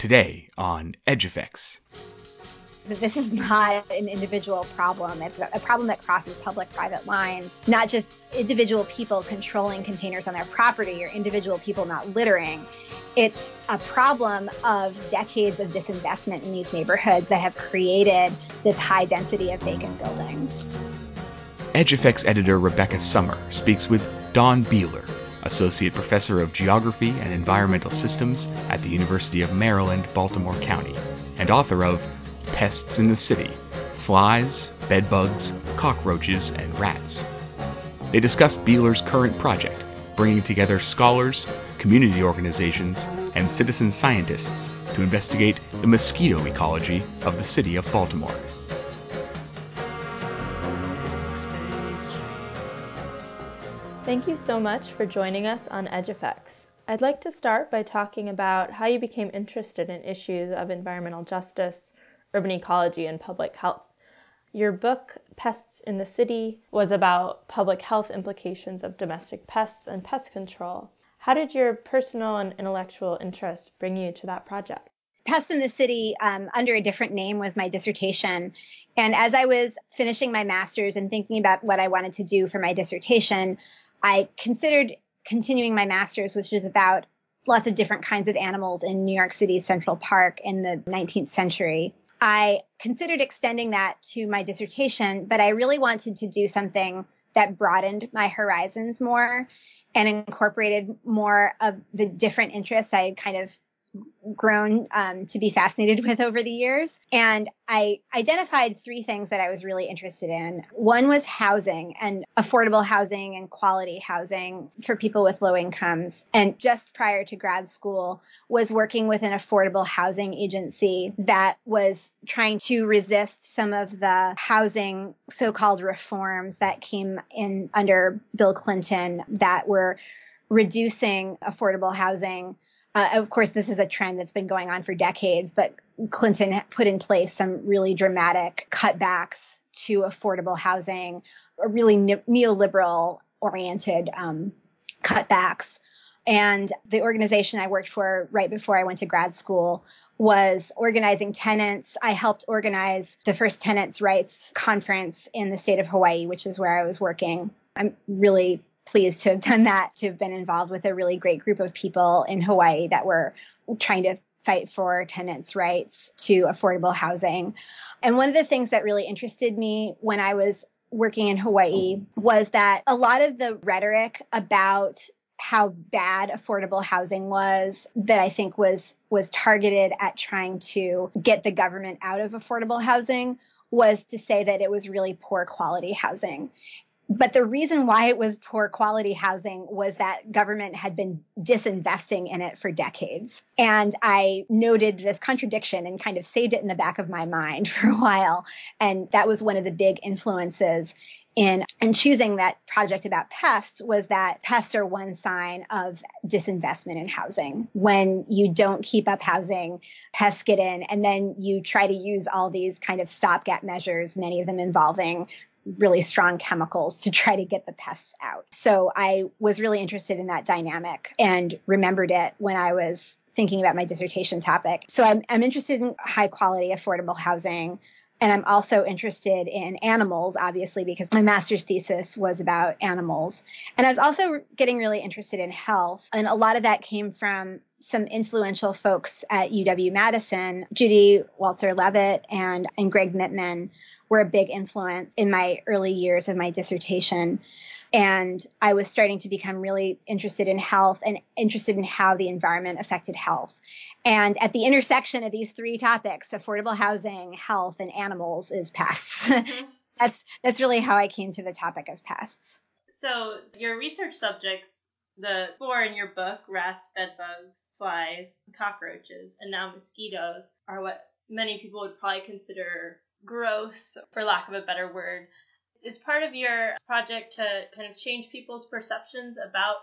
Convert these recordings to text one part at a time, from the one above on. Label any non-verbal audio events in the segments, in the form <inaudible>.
Today on Edge Effects. This is not an individual problem. It's a problem that crosses public private lines, not just individual people controlling containers on their property or individual people not littering. It's a problem of decades of disinvestment in these neighborhoods that have created this high density of vacant buildings. Edge Effects editor Rebecca Sommer speaks with Dawn Biehler, Associate Professor of Geography and Environmental Systems at the University of Maryland, Baltimore County, and author of Pests in the City Flies, Bedbugs, Cockroaches, and Rats. They discuss Biehler's current project, bringing together scholars, community organizations, and citizen scientists to investigate the mosquito ecology of the city of Baltimore. Thank you so much for joining us on Edge Effects. I'd like to start by talking about how you became interested in issues of environmental justice, urban ecology, and public health. Your book, Pests in the City, was about public health implications of domestic pests and pest control. How did your personal and intellectual interests bring you to that project? Pests in the City, um, under a different name, was my dissertation. And as I was finishing my master's and thinking about what I wanted to do for my dissertation, I considered continuing my master's, which was about lots of different kinds of animals in New York City's Central Park in the 19th century. I considered extending that to my dissertation, but I really wanted to do something that broadened my horizons more and incorporated more of the different interests I had kind of grown um, to be fascinated <laughs> with over the years. And I identified three things that I was really interested in. One was housing and affordable housing and quality housing for people with low incomes. And just prior to grad school, was working with an affordable housing agency that was trying to resist some of the housing so-called reforms that came in under Bill Clinton that were reducing affordable housing uh, of course, this is a trend that's been going on for decades, but Clinton put in place some really dramatic cutbacks to affordable housing, really ne- neoliberal oriented um, cutbacks. And the organization I worked for right before I went to grad school was organizing tenants. I helped organize the first tenants' rights conference in the state of Hawaii, which is where I was working. I'm really pleased to have done that, to have been involved with a really great group of people in Hawaii that were trying to fight for tenants' rights to affordable housing. And one of the things that really interested me when I was working in Hawaii was that a lot of the rhetoric about how bad affordable housing was that I think was was targeted at trying to get the government out of affordable housing was to say that it was really poor quality housing. But the reason why it was poor quality housing was that government had been disinvesting in it for decades. And I noted this contradiction and kind of saved it in the back of my mind <laughs> for a while. And that was one of the big influences in and choosing that project about pests was that pests are one sign of disinvestment in housing. When you don't keep up housing, pests get in, and then you try to use all these kind of stopgap measures, many of them involving really strong chemicals to try to get the pests out. So I was really interested in that dynamic and remembered it when I was thinking about my dissertation topic. So I'm, I'm interested in high quality, affordable housing. And I'm also interested in animals, obviously, because my master's thesis was about animals. And I was also getting really interested in health. And a lot of that came from some influential folks at UW Madison, Judy Walzer Leavitt and, and Gregg Mitman, were a big influence in my early years of my dissertation. And I was starting to become really interested in health and interested in how the environment affected health. And at the intersection of these three topics, affordable housing, health, and animals is pests. <laughs> Mm-hmm. that's, that's really how I came to the topic of pests. So your research subjects, the four in your book, rats, bedbugs, flies, cockroaches, and now mosquitoes, are what many people would probably consider gross, for lack of a better word. Is part of your project to kind of change people's perceptions about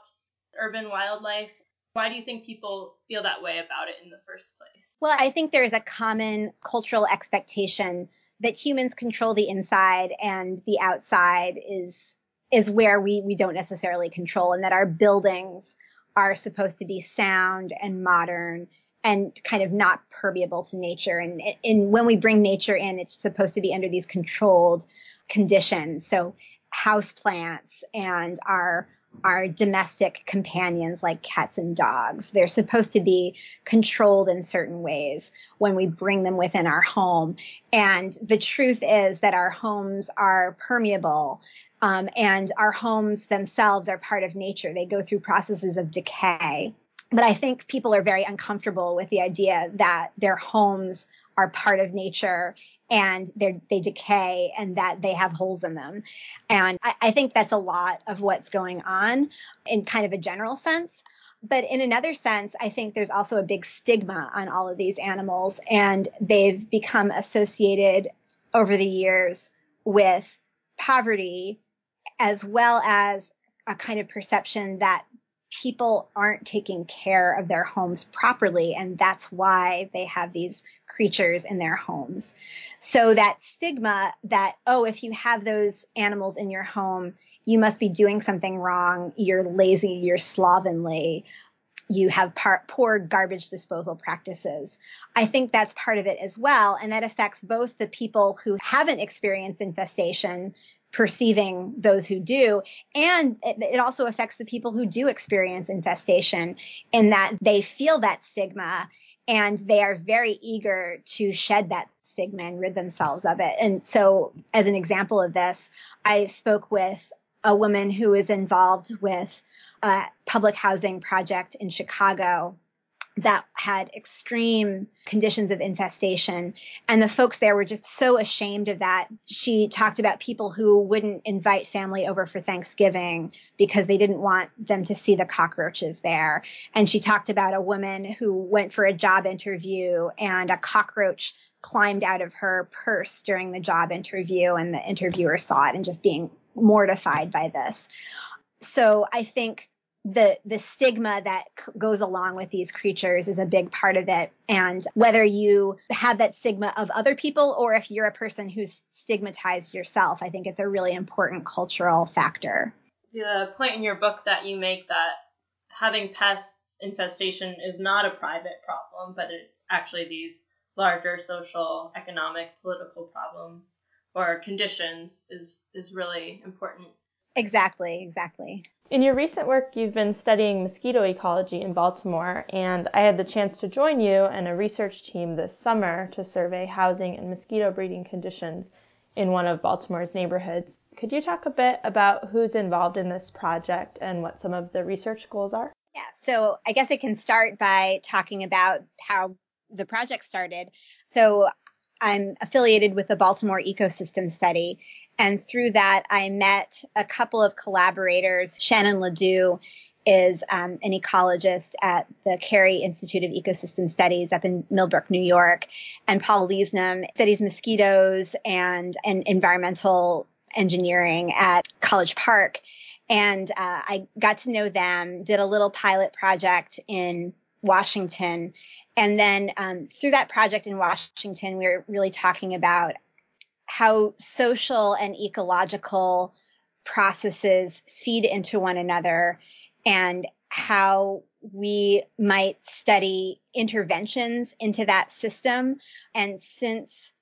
urban wildlife? Why do you think people feel that way about it in the first place? Well, I think there's a common cultural expectation that humans control the inside and the outside is is where we we don't necessarily control and that our buildings are supposed to be sound and modern and kind of not permeable to nature. And, and when we bring nature in, it's supposed to be under these controlled conditions. So house plants and our our domestic companions like cats and dogs. They're supposed to be controlled in certain ways when we bring them within our home. And the truth is that our homes are permeable. Um, and our homes themselves are part of nature. They go through processes of decay. But I think people are very uncomfortable with the idea that their homes are part of nature and they decay and that they have holes in them. And I, I think that's a lot of what's going on in kind of a general sense. But in another sense, I think there's also a big stigma on all of these animals and they've become associated over the years with poverty as well as a kind of perception that people aren't taking care of their homes properly and that's why they have these creatures in their homes. So that stigma that, oh, if you have those animals in your home, you must be doing something wrong. You're lazy. You're slovenly. You have part, poor garbage disposal practices. I think that's part of it as well. And that affects both the people who haven't experienced infestation perceiving those who do. And it, it, also affects the people who do experience infestation in that they feel that stigma and they are very eager to shed that stigma and rid themselves of it. And so, as an example of this, I spoke with a woman who is involved with a public housing project in Chicago that had extreme conditions of infestation. And the folks there were just so ashamed of that. She talked about people who wouldn't invite family over for Thanksgiving because they didn't want them to see the cockroaches there. And she talked about a woman who went for a job interview and a cockroach climbed out of her purse during the job interview and the interviewer saw it and just being mortified by this. So I think the the stigma that goes along with these creatures is a big part of it. And whether you have that stigma of other people or if you're a person who's stigmatized yourself i think it's a really important cultural factor. The point in your book that you make that having pests infestation is not a private problem but it's actually these larger social economic political problems or conditions is is really important. Exactly exactly in your recent work, you've been studying mosquito ecology in Baltimore, and I had the chance to join you and a research team this summer to survey housing and mosquito breeding conditions in one of Baltimore's neighborhoods. Could you talk a bit about who's involved in this project and what some of the research goals are? Yeah, so I guess I can start by talking about how the project started. So I'm affiliated with the Baltimore Ecosystem Study, and through that, I met a couple of collaborators. Shannon LaDeau is um, an ecologist at the Cary Institute of Ecosystem Studies up in Millbrook, New York. And Paul Leisnham studies mosquitoes and, and environmental engineering at College Park. And uh, I got to know them, did a little pilot project in Washington. And then um, through that project in Washington, we were really talking about how social and ecological processes feed into one another and how we might study interventions into that system. And since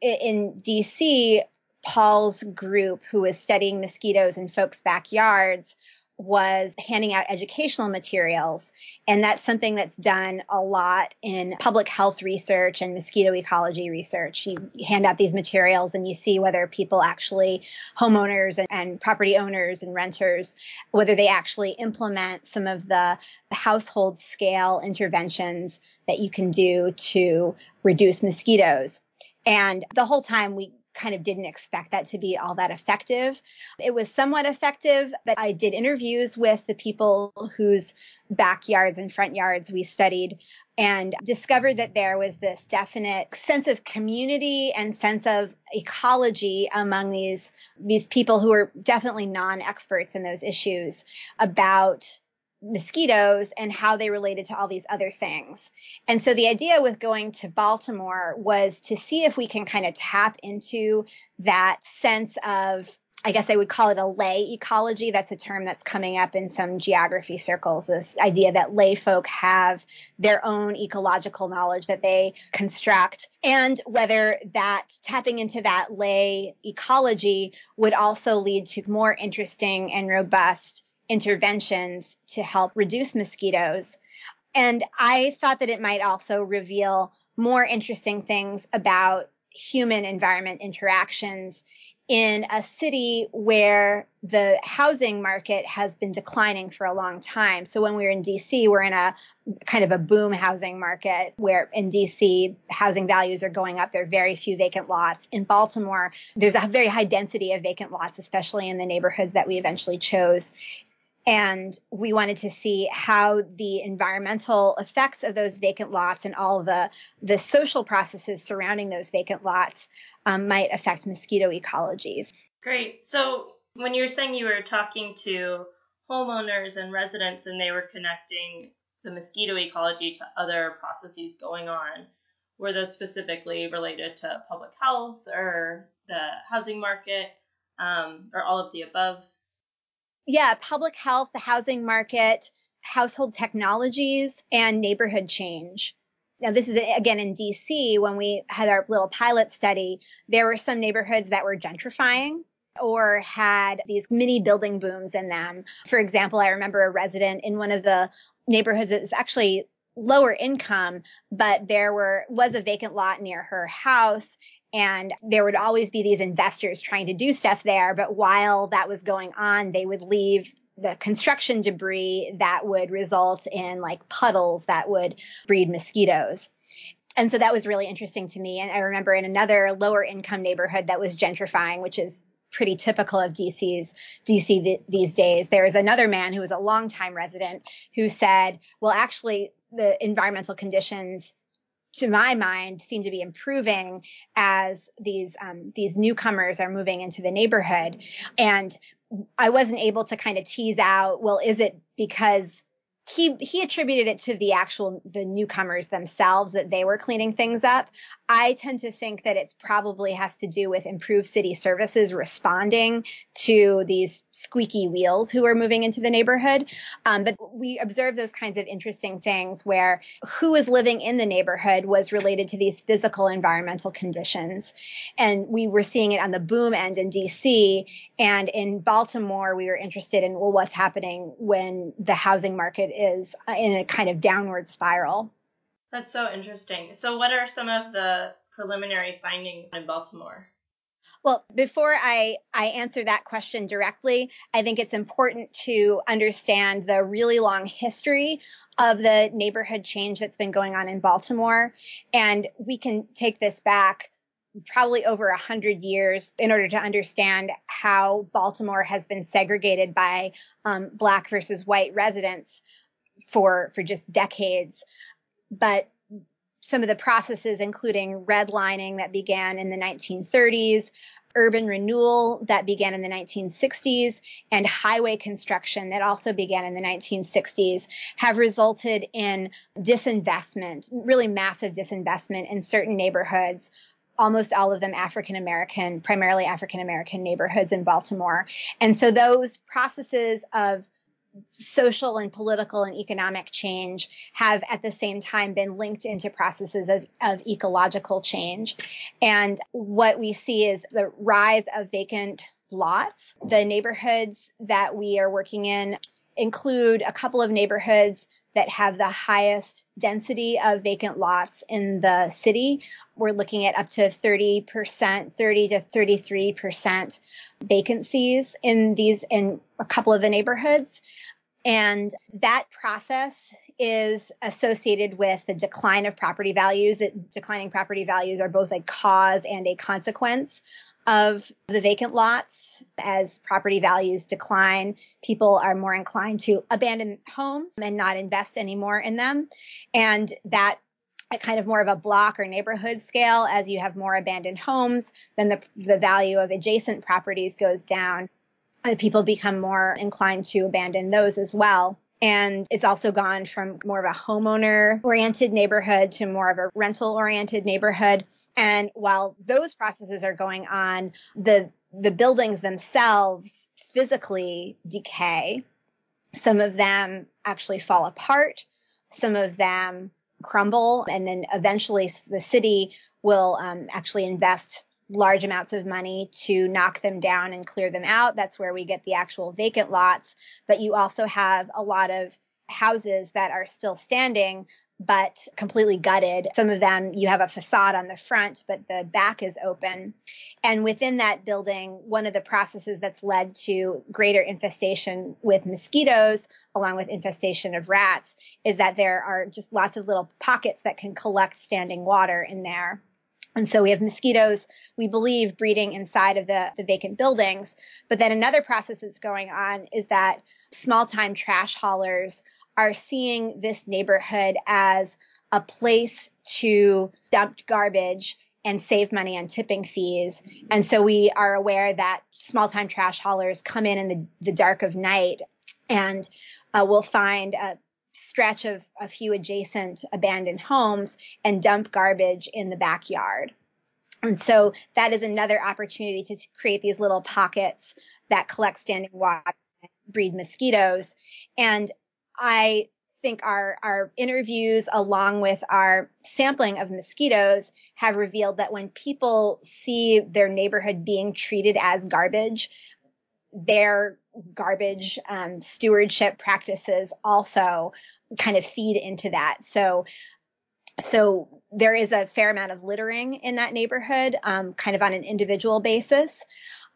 in DC, Paul's group, who is studying mosquitoes in folks' backyards, was handing out educational materials. And that's something that's done a lot in public health research and mosquito ecology research. You hand out these materials and you see whether people actually, homeowners and, and property owners and renters, whether they actually implement some of the household scale interventions that you can do to reduce mosquitoes. And the whole time we kind of didn't expect that to be all that effective. It was somewhat effective, but I did interviews with the people whose backyards and front yards we studied and discovered that there was this definite sense of community and sense of ecology among these these people who are definitely non-experts in those issues about mosquitoes and how they related to all these other things. And so the idea with going to Baltimore was to see if we can kind of tap into that sense of I guess I would call it a lay ecology. That's a term that's coming up in some geography circles. This idea that lay folk have their own ecological knowledge that they construct and whether that tapping into that lay ecology would also lead to more interesting and robust interventions to help reduce mosquitoes. And I thought that it might also reveal more interesting things about human environment interactions in a city where the housing market has been declining for a long time. So when we were in DC, we're in a kind of a boom housing market where in DC housing values are going up. There are very few vacant lots. In Baltimore, there's a very high density of vacant lots, especially in the neighborhoods that we eventually chose. And we wanted to see how the environmental effects of those vacant lots and all the, the social processes surrounding those vacant lots um, might affect mosquito ecologies. Great. So when you were saying you were talking to homeowners and residents and they were connecting the mosquito ecology to other processes going on, were those specifically related to public health or the housing market um, or all of the above? Yeah, public health, the housing market, household technologies, and neighborhood change. Now, this is again in DC when we had our little pilot study, there were some neighborhoods that were gentrifying or had these mini building booms in them. For example, I remember a resident in one of the neighborhoods that is actually lower income, but there were was a vacant lot near her house and there would always be these investors trying to do stuff there. But while that was going on, they would leave the construction debris that would result in like puddles that would breed mosquitoes. And so that was really interesting to me. And I remember in another lower income neighborhood that was gentrifying, which is pretty typical of DC's DC th- these days. There was another man who was a longtime resident who said, well, actually the environmental conditions to my mind seem to be improving as these um, these newcomers are moving into the neighborhood. And I wasn't able to kind of tease out, well, is it because he he attributed it to the actual the newcomers themselves that they were cleaning things up. I tend to think that it probably has to do with improved city services responding to these squeaky wheels who are moving into the neighborhood. Um, but we observed those kinds of interesting things where who is living in the neighborhood was related to these physical environmental conditions. And we were seeing it on the boom end in DC and in Baltimore, we were interested in, well, what's happening when the housing market is in a kind of downward spiral. That's so interesting. So, what are some of the preliminary findings in Baltimore? Well, before I, I answer that question directly, I think it's important to understand the really long history of the neighborhood change that's been going on in Baltimore. And we can take this back probably over a hundred years in order to understand how Baltimore has been segregated by um, black versus white residents for for just decades. But some of the processes, including redlining that began in the 1930s, urban renewal that began in the 1960s, and highway construction that also began in the 1960s, have resulted in disinvestment, really massive disinvestment in certain neighborhoods almost all of them African American, primarily African American neighborhoods in Baltimore. And so those processes of social and political and economic change have at the same time been linked into processes of, of ecological change. And what we see is the rise of vacant lots. The neighborhoods that we are working in include a couple of neighborhoods that have the highest density of vacant lots in the city. We're looking at up to 30%, 30 to 33% vacancies in these, in a couple of the neighborhoods. And that process is associated with the decline of property values. It, declining property values are both a cause and a consequence of the vacant lots. As property values decline, people are more inclined to abandon homes and not invest anymore in them. And that at kind of more of a block or neighborhood scale, as you have more abandoned homes, then the, the value of adjacent properties goes down. And people become more inclined to abandon those as well. And it's also gone from more of a homeowner oriented neighborhood to more of a rental oriented neighborhood. And while those processes are going on, the the buildings themselves physically decay. Some of them actually fall apart. Some of them crumble. And then eventually the city will um, actually invest large amounts of money to knock them down and clear them out. That's where we get the actual vacant lots. But you also have a lot of houses that are still standing but completely gutted. Some of them you have a facade on the front, but the back is open. And within that building, one of the processes that's led to greater infestation with mosquitoes, along with infestation of rats, is that there are just lots of little pockets that can collect standing water in there. And so we have mosquitoes, we believe, breeding inside of the, the vacant buildings. But then another process that's going on is that small time trash haulers are seeing this neighborhood as a place to dump garbage and save money on tipping fees. And so we are aware that small time trash haulers come in in the, the dark of night and uh, will find a stretch of a few adjacent abandoned homes and dump garbage in the backyard. And so that is another opportunity to, create these little pockets that collect standing water, and breed mosquitoes. And I think our, our interviews along with our sampling of mosquitoes have revealed that when people see their neighborhood being treated as garbage, their garbage um, stewardship practices also kind of feed into that. So, so there is a fair amount of littering in that neighborhood, um, kind of on an individual basis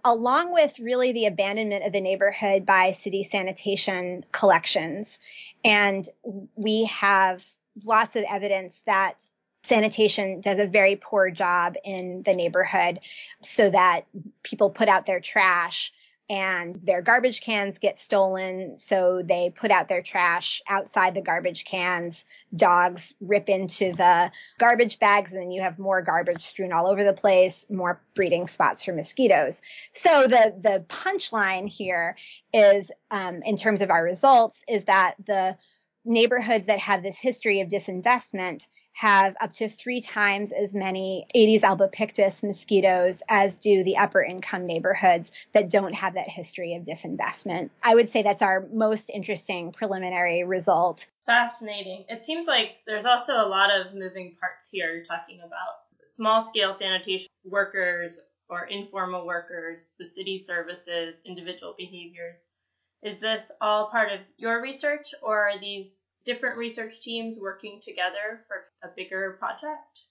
along with really the abandonment of the neighborhood by city sanitation collections. And we have lots of evidence that sanitation does a very poor job in the neighborhood so that people put out their trash and their garbage cans get stolen. So they put out their trash outside the garbage cans. Dogs rip into the garbage bags and then you have more garbage strewn all over the place, more breeding spots for mosquitoes. So the, the punchline here is, um, in terms of our results is that the neighborhoods that have this history of disinvestment have up to three times as many Aedes albopictus mosquitoes as do the upper income neighborhoods that don't have that history of disinvestment. I would say that's our most interesting preliminary result. Fascinating. It seems like there's also a lot of moving parts here you're talking about. Small scale sanitation workers or informal workers, the city services, individual behaviors. Is this all part of your research or are these different research teams working together for a bigger project?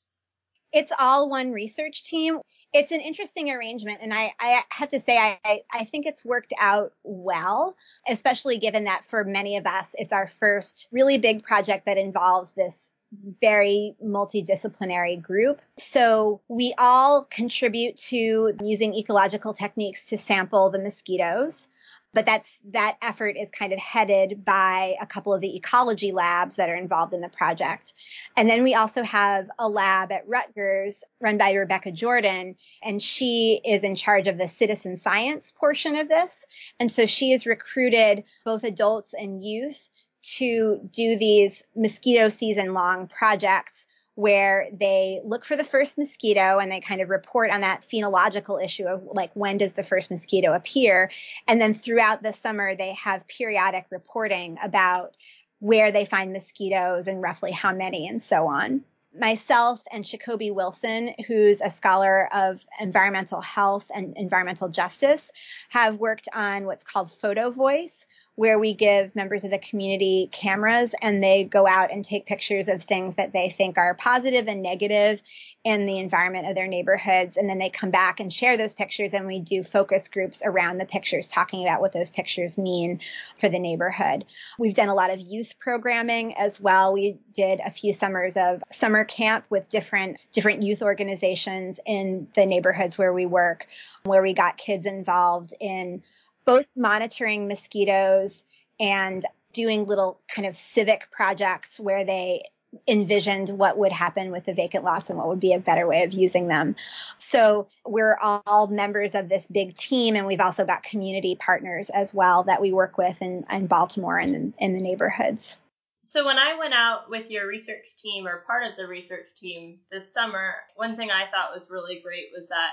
It's all one research team. It's an interesting arrangement, and I, I have to say, I, I think it's worked out well, especially given that for many of us, it's our first really big project that involves this very multidisciplinary group. So we all contribute to using ecological techniques to sample the mosquitoes but that's that effort is kind of headed by a couple of the ecology labs that are involved in the project. And then we also have a lab at Rutgers run by Rebecca Jordan, and she is in charge of the citizen science portion of this. And so she has recruited both adults and youth to do these mosquito season long projects where they look for the first mosquito and they kind of report on that phenological issue of like when does the first mosquito appear? And then throughout the summer they have periodic reporting about where they find mosquitoes and roughly how many and so on. Myself and Sacoby Wilson, who's a scholar of environmental health and environmental justice, have worked on what's called photo voice, where we give members of the community cameras and they go out and take pictures of things that they think are positive and negative in the environment of their neighborhoods. And then they come back and share those pictures and we do focus groups around the pictures talking about what those pictures mean for the neighborhood. We've done a lot of youth programming as well. We did a few summers of summer camp with different, different youth organizations in the neighborhoods where we work, where we got kids involved in both monitoring mosquitoes and doing little kind of civic projects where they envisioned what would happen with the vacant lots and what would be a better way of using them. So we're all members of this big team and we've also got community partners as well that we work with in, in Baltimore and in the neighborhoods. So when I went out with your research team or part of the research team this summer, one thing I thought was really great was that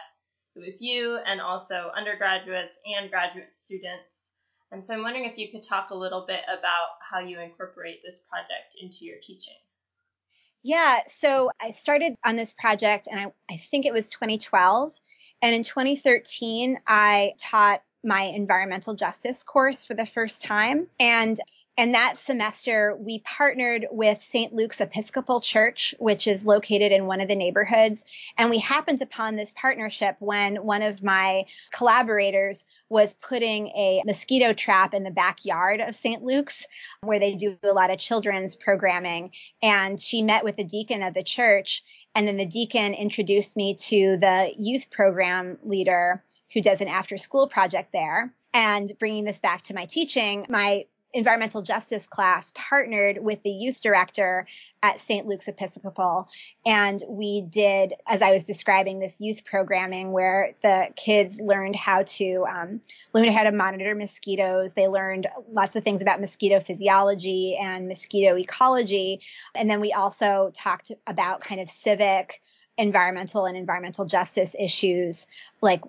it was you and also undergraduates and graduate students. And so I'm wondering if you could talk a little bit about how you incorporate this project into your teaching. Yeah, so I started on this project and I, I think it was 2012. And in 2013, I taught my environmental justice course for the first time. And and that semester, we partnered with St. Luke's Episcopal Church, which is located in one of the neighborhoods. And we happened upon this partnership when one of my collaborators was putting a mosquito trap in the backyard of St. Luke's, where they do a lot of children's programming. And she met with the deacon of the church. And then the deacon introduced me to the youth program leader who does an after school project there. And bringing this back to my teaching, my environmental justice class partnered with the youth director at St. Luke's Episcopal. And we did, as I was describing, this youth programming where the kids learned how to um, learn how to monitor mosquitoes. They learned lots of things about mosquito physiology and mosquito ecology. And then we also talked about kind of civic, environmental, and environmental justice issues like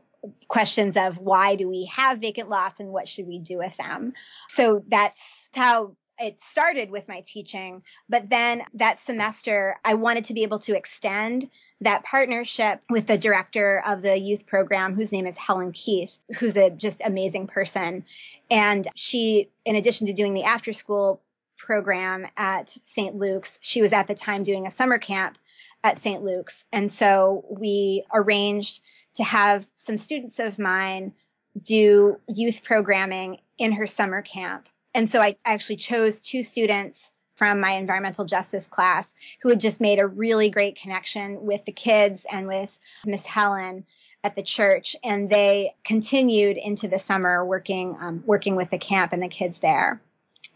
questions of why do we have vacant lots and what should we do with them. So that's how it started with my teaching. But then that semester, I wanted to be able to extend that partnership with the director of the youth program, whose name is Helen Keith, who's a just amazing person. And she, in addition to doing the after school program at St. Luke's, she was at the time doing a summer camp at St. Luke's. And so we arranged to have some students of mine do youth programming in her summer camp. And so I actually chose two students from my environmental justice class who had just made a really great connection with the kids and with Miss Helen at the church. And they continued into the summer working, um, working with the camp and the kids there.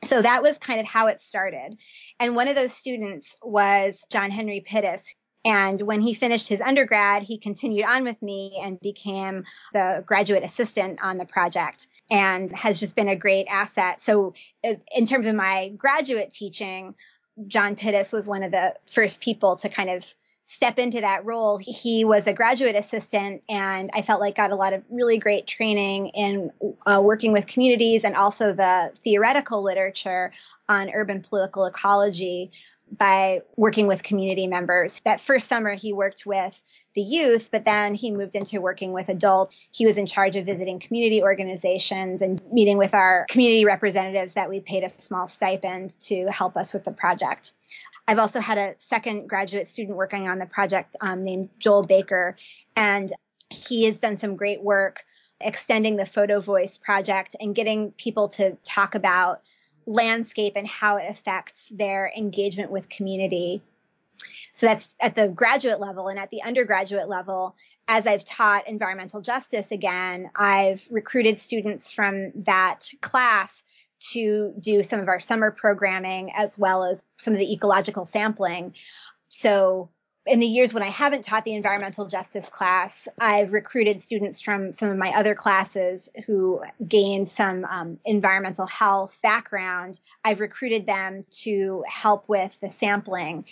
So that was kind of how it started. And one of those students was John Henry Pittis, and when he finished his undergrad, he continued on with me and became the graduate assistant on the project and has just been a great asset. So uh, in terms of my graduate teaching, John Pittis was one of the first people to kind of step into that role. He was a graduate assistant and I felt like got a lot of really great training in uh, working with communities and also the theoretical literature on urban political ecology by working with community members. That first summer, he worked with the youth, but then he moved into working with adults. He was in charge of visiting community organizations and meeting with our community representatives that we paid a small stipend to help us with the project. I've also had a second graduate student working on the project um, named Joel Baker, and he has done some great work extending the Photo Voice project and getting people to talk about landscape and how it affects their engagement with community. So that's at the graduate level and at the undergraduate level. As I've taught environmental justice again, I've recruited students from that class to do some of our summer programming as well as some of the ecological sampling. So in the years when I haven't taught the environmental justice class, I've recruited students from some of my other classes who gained some um, environmental health background. I've recruited them to help with the sampling.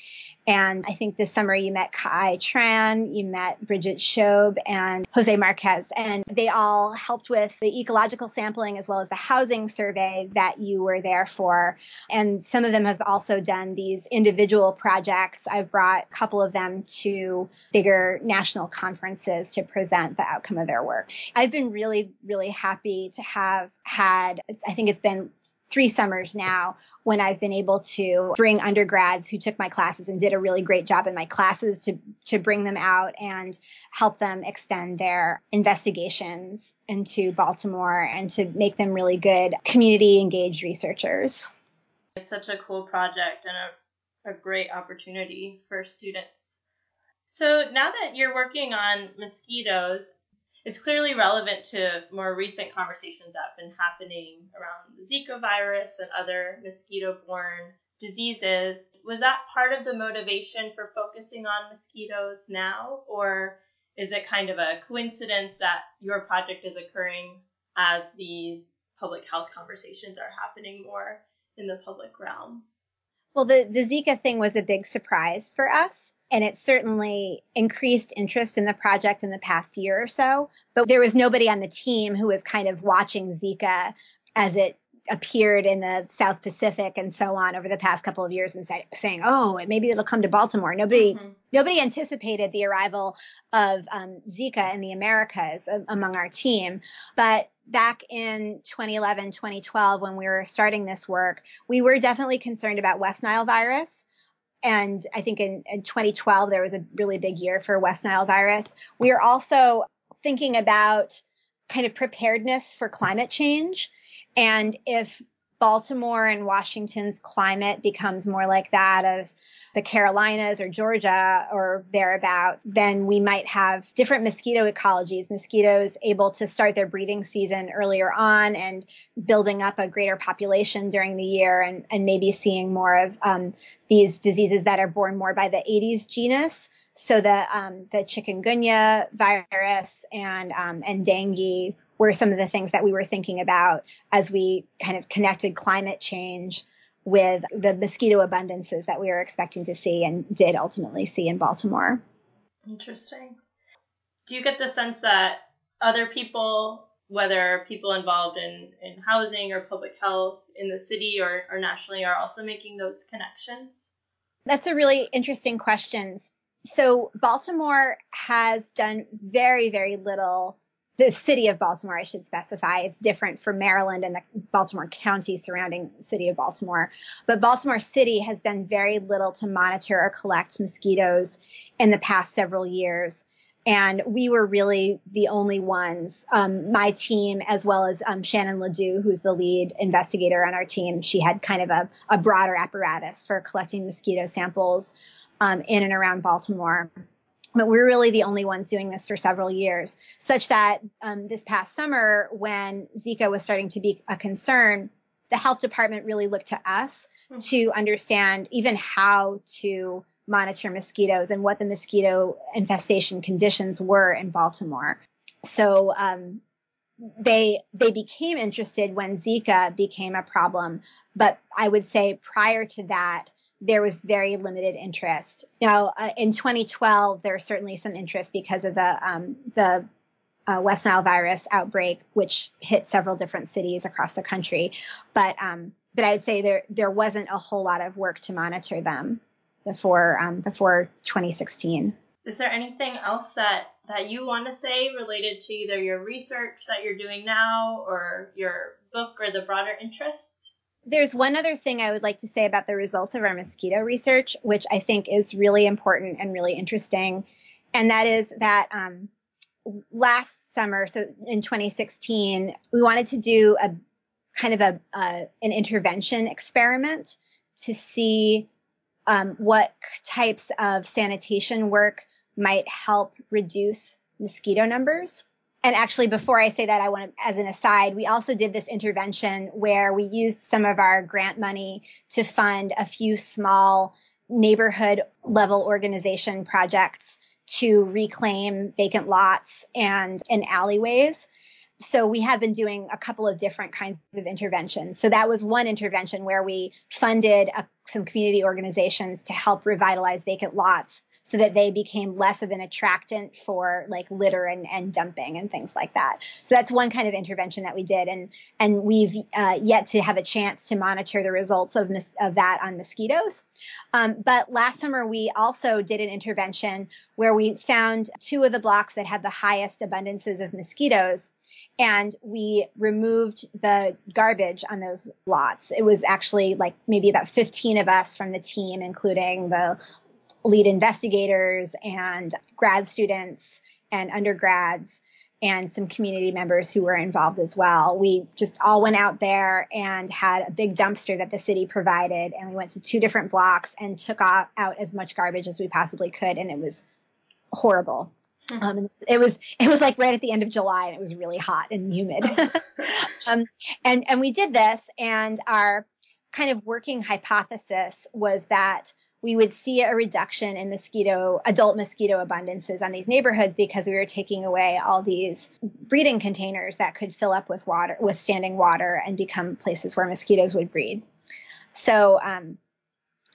And I think this summer you met Kai Tran, you met Bridget Shobe and Jose Marquez, and they all helped with the ecological sampling as well as the housing survey that you were there for. And some of them have also done these individual projects. I've brought a couple of them to bigger national conferences to present the outcome of their work. I've been really, really happy to have had, I think it's been three summers now when I've been able to bring undergrads who took my classes and did a really great job in my classes to, to bring them out and help them extend their investigations into Baltimore and to make them really good community engaged researchers. It's such a cool project and a, a great opportunity for students. So now that you're working on mosquitoes, it's clearly relevant to more recent conversations that have been happening around the Zika virus and other mosquito borne diseases. Was that part of the motivation for focusing on mosquitoes now, or is it kind of a coincidence that your project is occurring as these public health conversations are happening more in the public realm? Well, the, the Zika thing was a big surprise for us and it certainly increased interest in the project in the past year or so. But there was nobody on the team who was kind of watching Zika as it appeared in the South Pacific and so on over the past couple of years and say, saying, "Oh, maybe it'll come to Baltimore." Nobody, mm-hmm. nobody anticipated the arrival of um, Zika in the Americas among our team. But back in 2011, 2012, when we were starting this work, we were definitely concerned about West Nile virus and I think in, in 2012, there was a really big year for West Nile virus. We are also thinking about kind of preparedness for climate change. And if Baltimore and Washington's climate becomes more like that of the Carolinas or Georgia or thereabout, then we might have different mosquito ecologies, mosquitoes able to start their breeding season earlier on and building up a greater population during the year and, and maybe seeing more of um, these diseases that are born more by the Aedes genus. So the um, the chikungunya virus and um, and dengue were some of the things that we were thinking about as we kind of connected climate change with the mosquito abundances that we were expecting to see and did ultimately see in Baltimore. Interesting. Do you get the sense that other people, whether people involved in, in housing or public health in the city or, or nationally, are also making those connections? That's a really interesting question. So, Baltimore has done very, very little the city of Baltimore, I should specify. It's different for Maryland and the Baltimore County surrounding city of Baltimore. But Baltimore City has done very little to monitor or collect mosquitoes in the past several years. And we were really the only ones, um, my team, as well as um, Shannon LaDeau, who's the lead investigator on our team. She had kind of a, a broader apparatus for collecting mosquito samples um, in and around Baltimore but we're really the only ones doing this for several years, such that um, this past summer, when Zika was starting to be a concern, the health department really looked to us mm-hmm. to understand even how to monitor mosquitoes and what the mosquito infestation conditions were in Baltimore. So um, they they became interested when Zika became a problem, but I would say prior to that, there was very limited interest. Now, uh, in 2012, there was certainly some interest because of the um, the uh, West Nile virus outbreak, which hit several different cities across the country. But um, but I'd say there there wasn't a whole lot of work to monitor them before um, before 2016. Is there anything else that that you want to say related to either your research that you're doing now or your book or the broader interests? There's one other thing I would like to say about the results of our mosquito research, which I think is really important and really interesting. And that is that um, last summer, so in 2016, we wanted to do a kind of a an intervention experiment to see um, what types of sanitation work might help reduce mosquito numbers and actually before I say that, I want to, as an aside, we also did this intervention where we used some of our grant money to fund a few small neighborhood level organization projects to reclaim vacant lots and in alleyways. So we have been doing a couple of different kinds of interventions. So that was one intervention where we funded a, some community organizations to help revitalize vacant lots so that they became less of an attractant for like litter and, and dumping and things like that. So that's one kind of intervention that we did. And, and we've uh, yet to have a chance to monitor the results of, of that on mosquitoes. Um, but last summer, we also did an intervention where we found two of the blocks that had the highest abundances of mosquitoes and we removed the garbage on those lots. It was actually like maybe about 15 of us from the team, including the lead investigators and grad students and undergrads and some community members who were involved as well. We just all went out there and had a big dumpster that the city provided, and we went to two different blocks and took off, out as much garbage as we possibly could, and it was horrible. Hmm. Um, it was it was like right at the end of July, and it was really hot and humid. <laughs> um, and and we did this, and our kind of working hypothesis was that we would see a reduction in mosquito, adult mosquito abundances on these neighborhoods because we were taking away all these breeding containers that could fill up with water, with standing water and become places where mosquitoes would breed. So, um,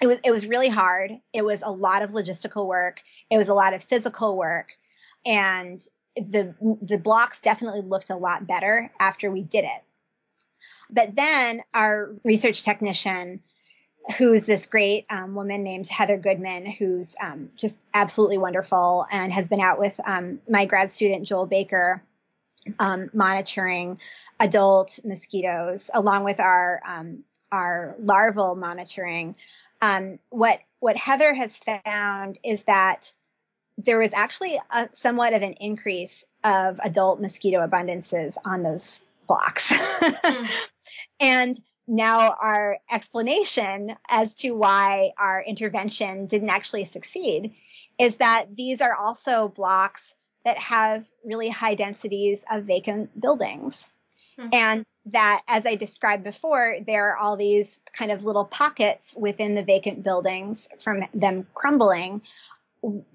it was it was really hard. It was a lot of logistical work. It was a lot of physical work, and the the blocks definitely looked a lot better after we did it. But then our research technician, who's this great um, woman named Heather Goodman, who's um, just absolutely wonderful and has been out with um, my grad student Joel Baker, um, monitoring adult mosquitoes along with our um, our larval monitoring. Um, what what Heather has found is that there was actually a, somewhat of an increase of adult mosquito abundances on those blocks. mm. <laughs> And now our explanation as to why our intervention didn't actually succeed is that these are also blocks that have really high densities of vacant buildings. Mm-hmm. And that, as I described before, there are all these kind of little pockets within the vacant buildings from them crumbling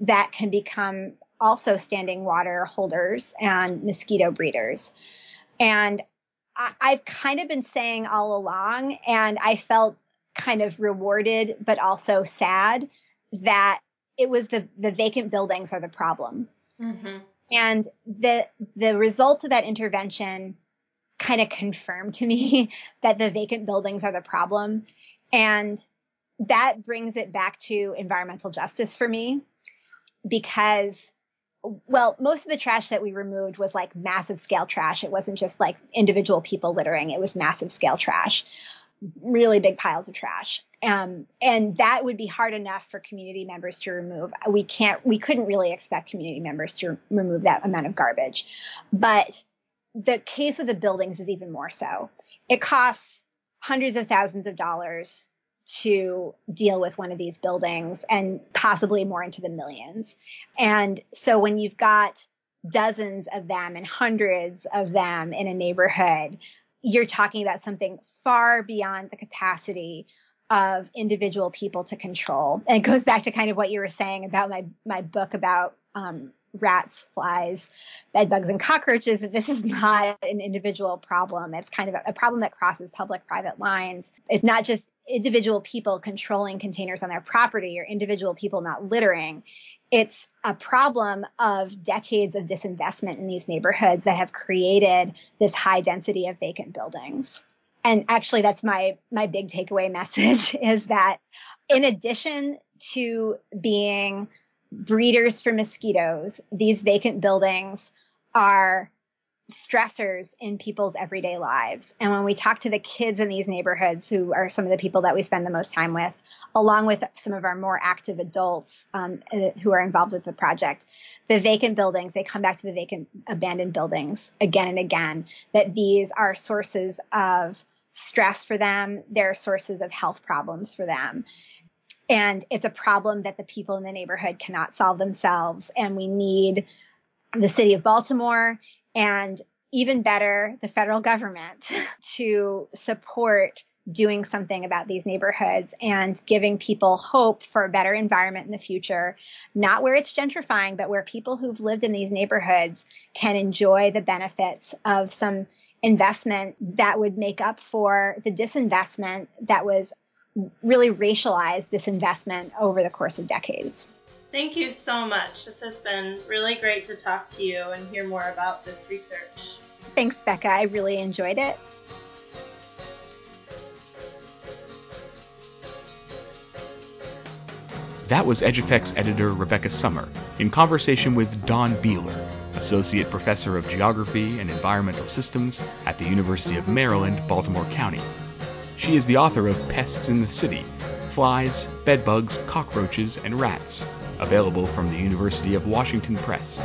that can become also standing water holders and mosquito breeders. And I, I've kind of been saying all along, and I felt kind of rewarded, but also sad that it was the, the vacant buildings are the problem. Mm-hmm. And the, the results of that intervention kind of confirmed to me <laughs> that the vacant buildings are the problem. And that brings it back to environmental justice for me because well, most of the trash that we removed was like massive scale trash. It wasn't just like individual people littering. It was massive scale trash, really big piles of trash. Um, and that would be hard enough for community members to remove. We can't, we couldn't really expect community members to remove that amount of garbage. But the case of the buildings is even more so. It costs hundreds of thousands of dollars to deal with one of these buildings and possibly more into the millions. And so when you've got dozens of them and hundreds of them in a neighborhood, you're talking about something far beyond the capacity of individual people to control. And it goes back to kind of what you were saying about my my book about um, rats, flies, bed bugs, and cockroaches. That this is not an individual problem. It's kind of a, problem that crosses public-private lines. It's not just individual people controlling containers on their property or individual people not littering. It's a problem of decades of disinvestment in these neighborhoods that have created this high density of vacant buildings. And actually that's my my big takeaway message <laughs> is that in addition to being breeders for mosquitoes, these vacant buildings are stressors in people's everyday lives. And when we talk to the kids in these neighborhoods, who are some of the people that we spend the most time with, along with some of our more active adults um, uh, who are involved with the project, the vacant buildings, they come back to the vacant abandoned buildings again and again, that these are sources of stress for them. They're sources of health problems for them. And it's a problem that the people in the neighborhood cannot solve themselves. And we need the city of Baltimore and even better, the federal government <laughs> to support doing something about these neighborhoods and giving people hope for a better environment in the future, not where it's gentrifying, but where people who've lived in these neighborhoods can enjoy the benefits of some investment that would make up for the disinvestment that was really racialized disinvestment over the course of decades. Thank you so much. This has been really great to talk to you and hear more about this research. Thanks, Becca. I really enjoyed it. That was EdgeEffects editor Rebecca Sommer in conversation with Dawn Biehler, Associate Professor of Geography and Environmental Systems at the University of Maryland, Baltimore County. She is the author of Pests in the City Flies, Bedbugs, Cockroaches, and Rats available from the University of Washington Press.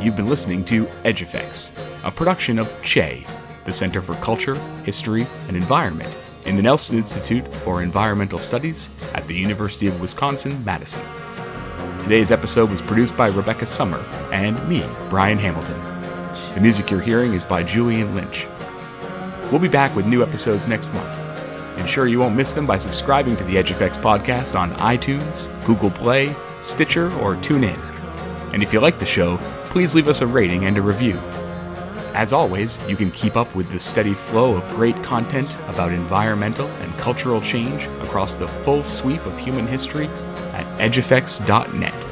You've been listening to EdgeEffects, a production of CHE, the Center for Culture, History, and Environment in the Nelson Institute for Environmental Studies at the University of Wisconsin Madison. Today's episode was produced by Rebecca Sommer and me, Brian Hamilton. The music you're hearing is by Julian Lynch. We'll be back with new episodes next month. Ensure you won't miss them by subscribing to the EdgeEffects podcast on iTunes, Google Play, Stitcher, or TuneIn. And if you like the show, please leave us a rating and a review. As always, you can keep up with the steady flow of great content about environmental and cultural change across the full sweep of human history at edgeeffects.net.